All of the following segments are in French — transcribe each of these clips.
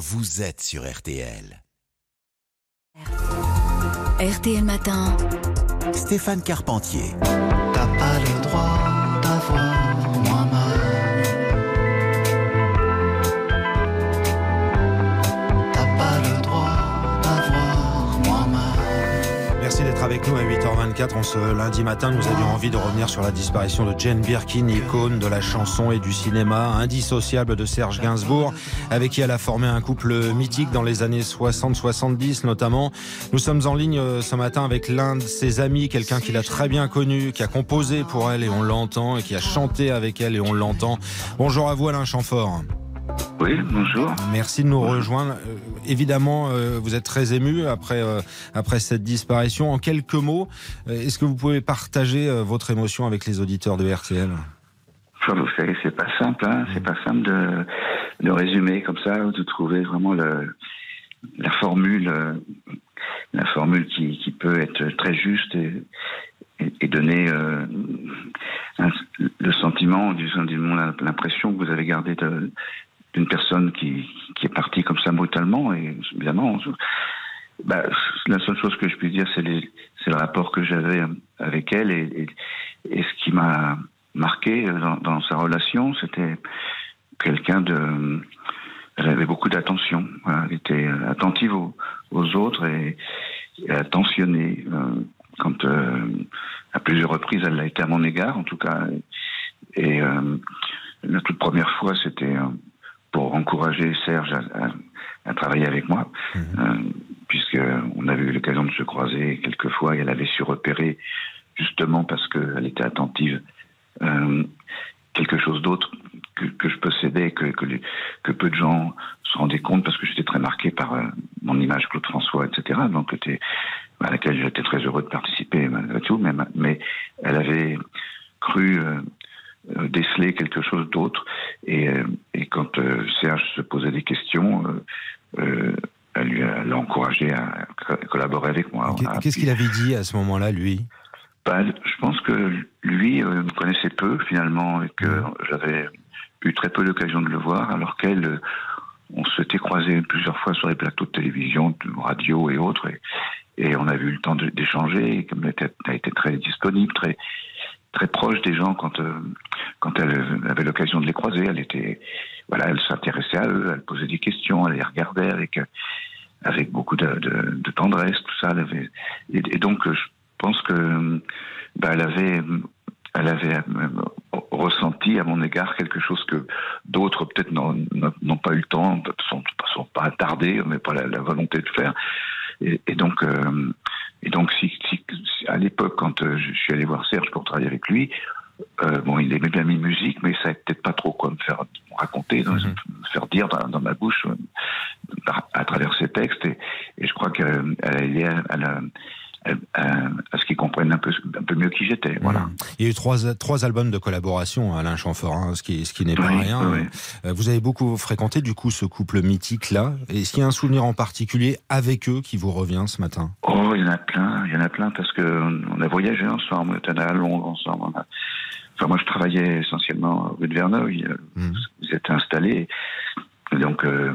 vous êtes sur RTL. RTL Matin. Stéphane Carpentier. T'as pas le ce lundi matin, nous avions envie de revenir sur la disparition de Jane Birkin, icône de la chanson et du cinéma, indissociable de Serge Gainsbourg, avec qui elle a formé un couple mythique dans les années 60-70 notamment. Nous sommes en ligne euh, ce matin avec l'un de ses amis, quelqu'un qui l'a très bien connu, qui a composé pour elle et on l'entend, et qui a chanté avec elle et on l'entend. Bonjour à vous Alain Chamfort. Oui, bonjour. Merci de nous rejoindre. Euh, Évidemment, euh, vous êtes très ému après, euh, après cette disparition. En quelques mots, euh, est-ce que vous pouvez partager votre émotion avec les auditeurs de RTL? Vous savez, c'est pas simple, hein. c'est pas simple de, de résumer comme ça, de trouver vraiment la formule, la formule qui, qui peut être très juste et, donner le sentiment, du sentiment, l'impression que vous avez gardé de- d'une personne qui, qui est partie comme ça brutalement. Et évidemment, bah, la seule chose que je puis dire, c'est le rapport que j'avais avec elle et, et, ce qui m'a marqué dans, dans sa relation, c'était quelqu'un de. Elle avait beaucoup d'attention. Voilà, Elle était attentive aux, aux autres et, et attentionnée. euh, Quand euh, à plusieurs reprises, elle l'a été à mon égard, en tout cas. Et euh, la toute première fois, c'était euh, pour encourager Serge à, à- à travailler avec moi, euh, puisque on avait eu l'occasion de se croiser quelques fois et elle avait su repérer, justement parce qu'elle était attentive, euh, quelque chose d'autre que, que je possédais, que, que, les- que peu de gens se rendaient compte, parce que j'étais très marqué par euh, mon image Claude François, etc. Donc, à laquelle j'étais très heureux de participer malgré tout, mais, mais elle avait cru euh, déceler quelque chose d'autre. Et, euh, et quand euh, Serge se posait des questions, euh, euh, elle lui a, l'a encouragé à co- collaborer avec moi. A Qu'est-ce qu'il avait dit à ce moment-là, lui? Bah, je pense que lui euh, me connaissait peu finalement et que j'avais eu très peu l'occasion de le voir, alors qu'elle, euh, on s'était croisés plusieurs fois sur les plateaux de télévision, de radio et autres, et, et on a eu le temps d'échanger. Et comme elle elle était très disponible, très très proche des gens quand euh, quand elle avait l'occasion de les croiser, elle était voilà, elle s'intéressait à eux, elle posait des questions, elle les regardait avec euh, avec beaucoup de, tendresse, tout ça. Elle avait, et, donc, euh, je pense que bah, elle avait, elle avait ressenti à mon égard quelque chose que d'autres peut-être n'ont pas eu le temps, ne sont, sont pas attardés, mais pas la, volonté de faire. Et, donc, et donc, si- à l'époque, quand euh, je suis allé voir Serge pour travailler avec lui, euh, bon, il aimait bien mes musiques, mais ça savait peut-être pas trop quoi me faire raconter, me faire dire dans, dans ma bouche euh, à, travers ses textes. Et, et je crois qu'elle elle a à, à la- à- à- à ce qu'ils comprennent un peu, un peu mieux qui j'étais. Voilà. Mmh. Il y a eu trois, trois albums de collaboration, Alain Chamfort, hein, ce qui, ce qui n'est pas rien. oui. Euh, Vous avez beaucoup fréquenté du coup ce couple mythique-là. Est-ce qu'il y a un souvenir en particulier avec eux qui vous revient ce matin? Oh, il y en a plein, il y en a plein parce que on a voyagé ensemble, on était à Londres ensemble. on a- Enfin, moi, je travaillais essentiellement rue de Verneuil. euh, Mhm. Vous êtes installés. Donc, euh,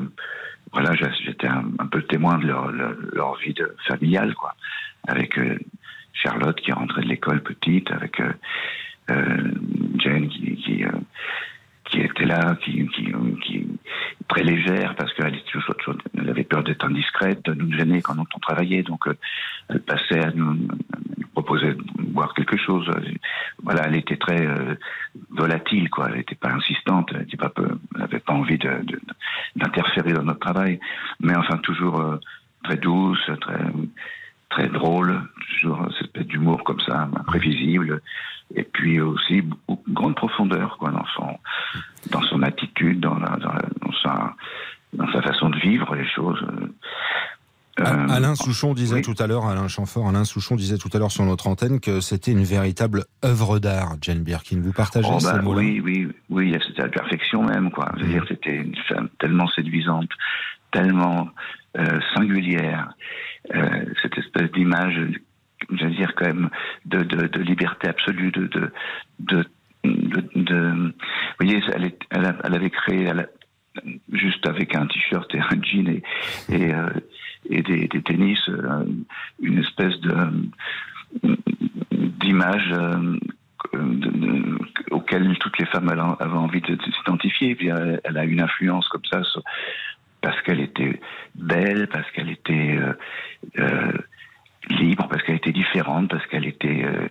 voilà, j'étais un, un peu témoin de leur, leur, leur vie de, familiale, quoi. Avec euh, Charlotte qui rentrée de l'école petite, avec euh, euh, Jane qui, qui, qui était là, qui, qui, qui très légère parce qu'elle elle avait peur d'être indiscrète, de nous gêner quand on travaillait, donc elle passait à nous, proposer de boire quelque chose. Voilà, elle était très euh, volatile, quoi. Elle n'était pas insistante, elle n'était pas n'avait pas envie de- de- d'interférer dans notre travail, mais enfin toujours euh, très douce, très très drôle, toujours cette espèce d'humour comme ça, imprévisible, et puis aussi beaucoup- grande profondeur, quoi, dans son dans son attitude, dans, la, dans, la- dans sa dans sa façon de vivre les choses. Euh, Alain Souchon disait oui. tout à l'heure, Alain Chamfort, Alain Souchon disait tout à l'heure sur notre antenne que c'était une véritable œuvre d'art, Jane Birkin. Vous partagez Oh, ces bah, mots-là? oui, oui, oui, c'était la perfection même, quoi. C'était une femme tellement séduisante, tellement euh, singulière, euh, cette espèce d'image, je veux dire quand même, de, liberté absolue, de, vous voyez, elle, avait créé, juste avec un t-shirt et un jean et, euh, des, tennis, euh, une espèce d'image auquel toutes les femmes avaient envie de s'identifier. Elle, elle a une influence comme ça sur, parce qu'elle était belle, parce qu'elle était euh, euh, libre, parce qu'elle était différente, parce qu'elle était euh,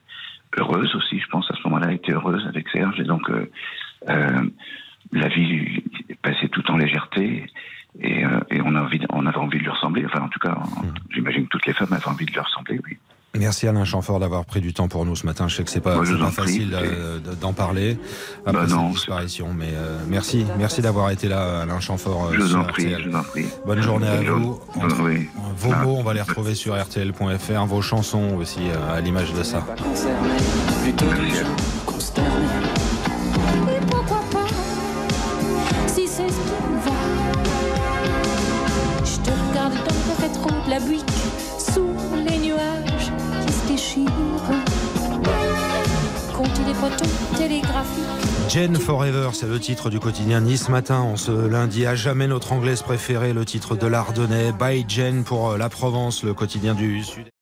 heureuse aussi. Je pense à ce moment-là, elle était heureuse avec Serge. Et donc, la vie passait tout en légèreté. Et, et on, a envie, on avait envie de lui ressembler. Enfin, en tout cas, mmh. j'imagine que toutes les femmes avaient envie de lui ressembler, oui. Merci Alain Chamfort d'avoir pris du temps pour nous ce matin. Je sais que c'est pas, pas facile euh, d'en parler après bah cette disparition, mais euh, merci, merci d'avoir été là, Alain Chamfort. Euh, je vous en prie, je vous en prie. Bonne journée à vous. oui. Vos ah. mots, on va les retrouver sur RTL.fr. Vos chansons aussi, à l'image de ça. Je te regarde la buique sous les nuages Jane Forever, c'est le titre du quotidien Nice Matin. En ce lundi, à jamais notre anglaise préférée, le titre de l'Ardennais. By Jane pour la Provence, le quotidien du Sud.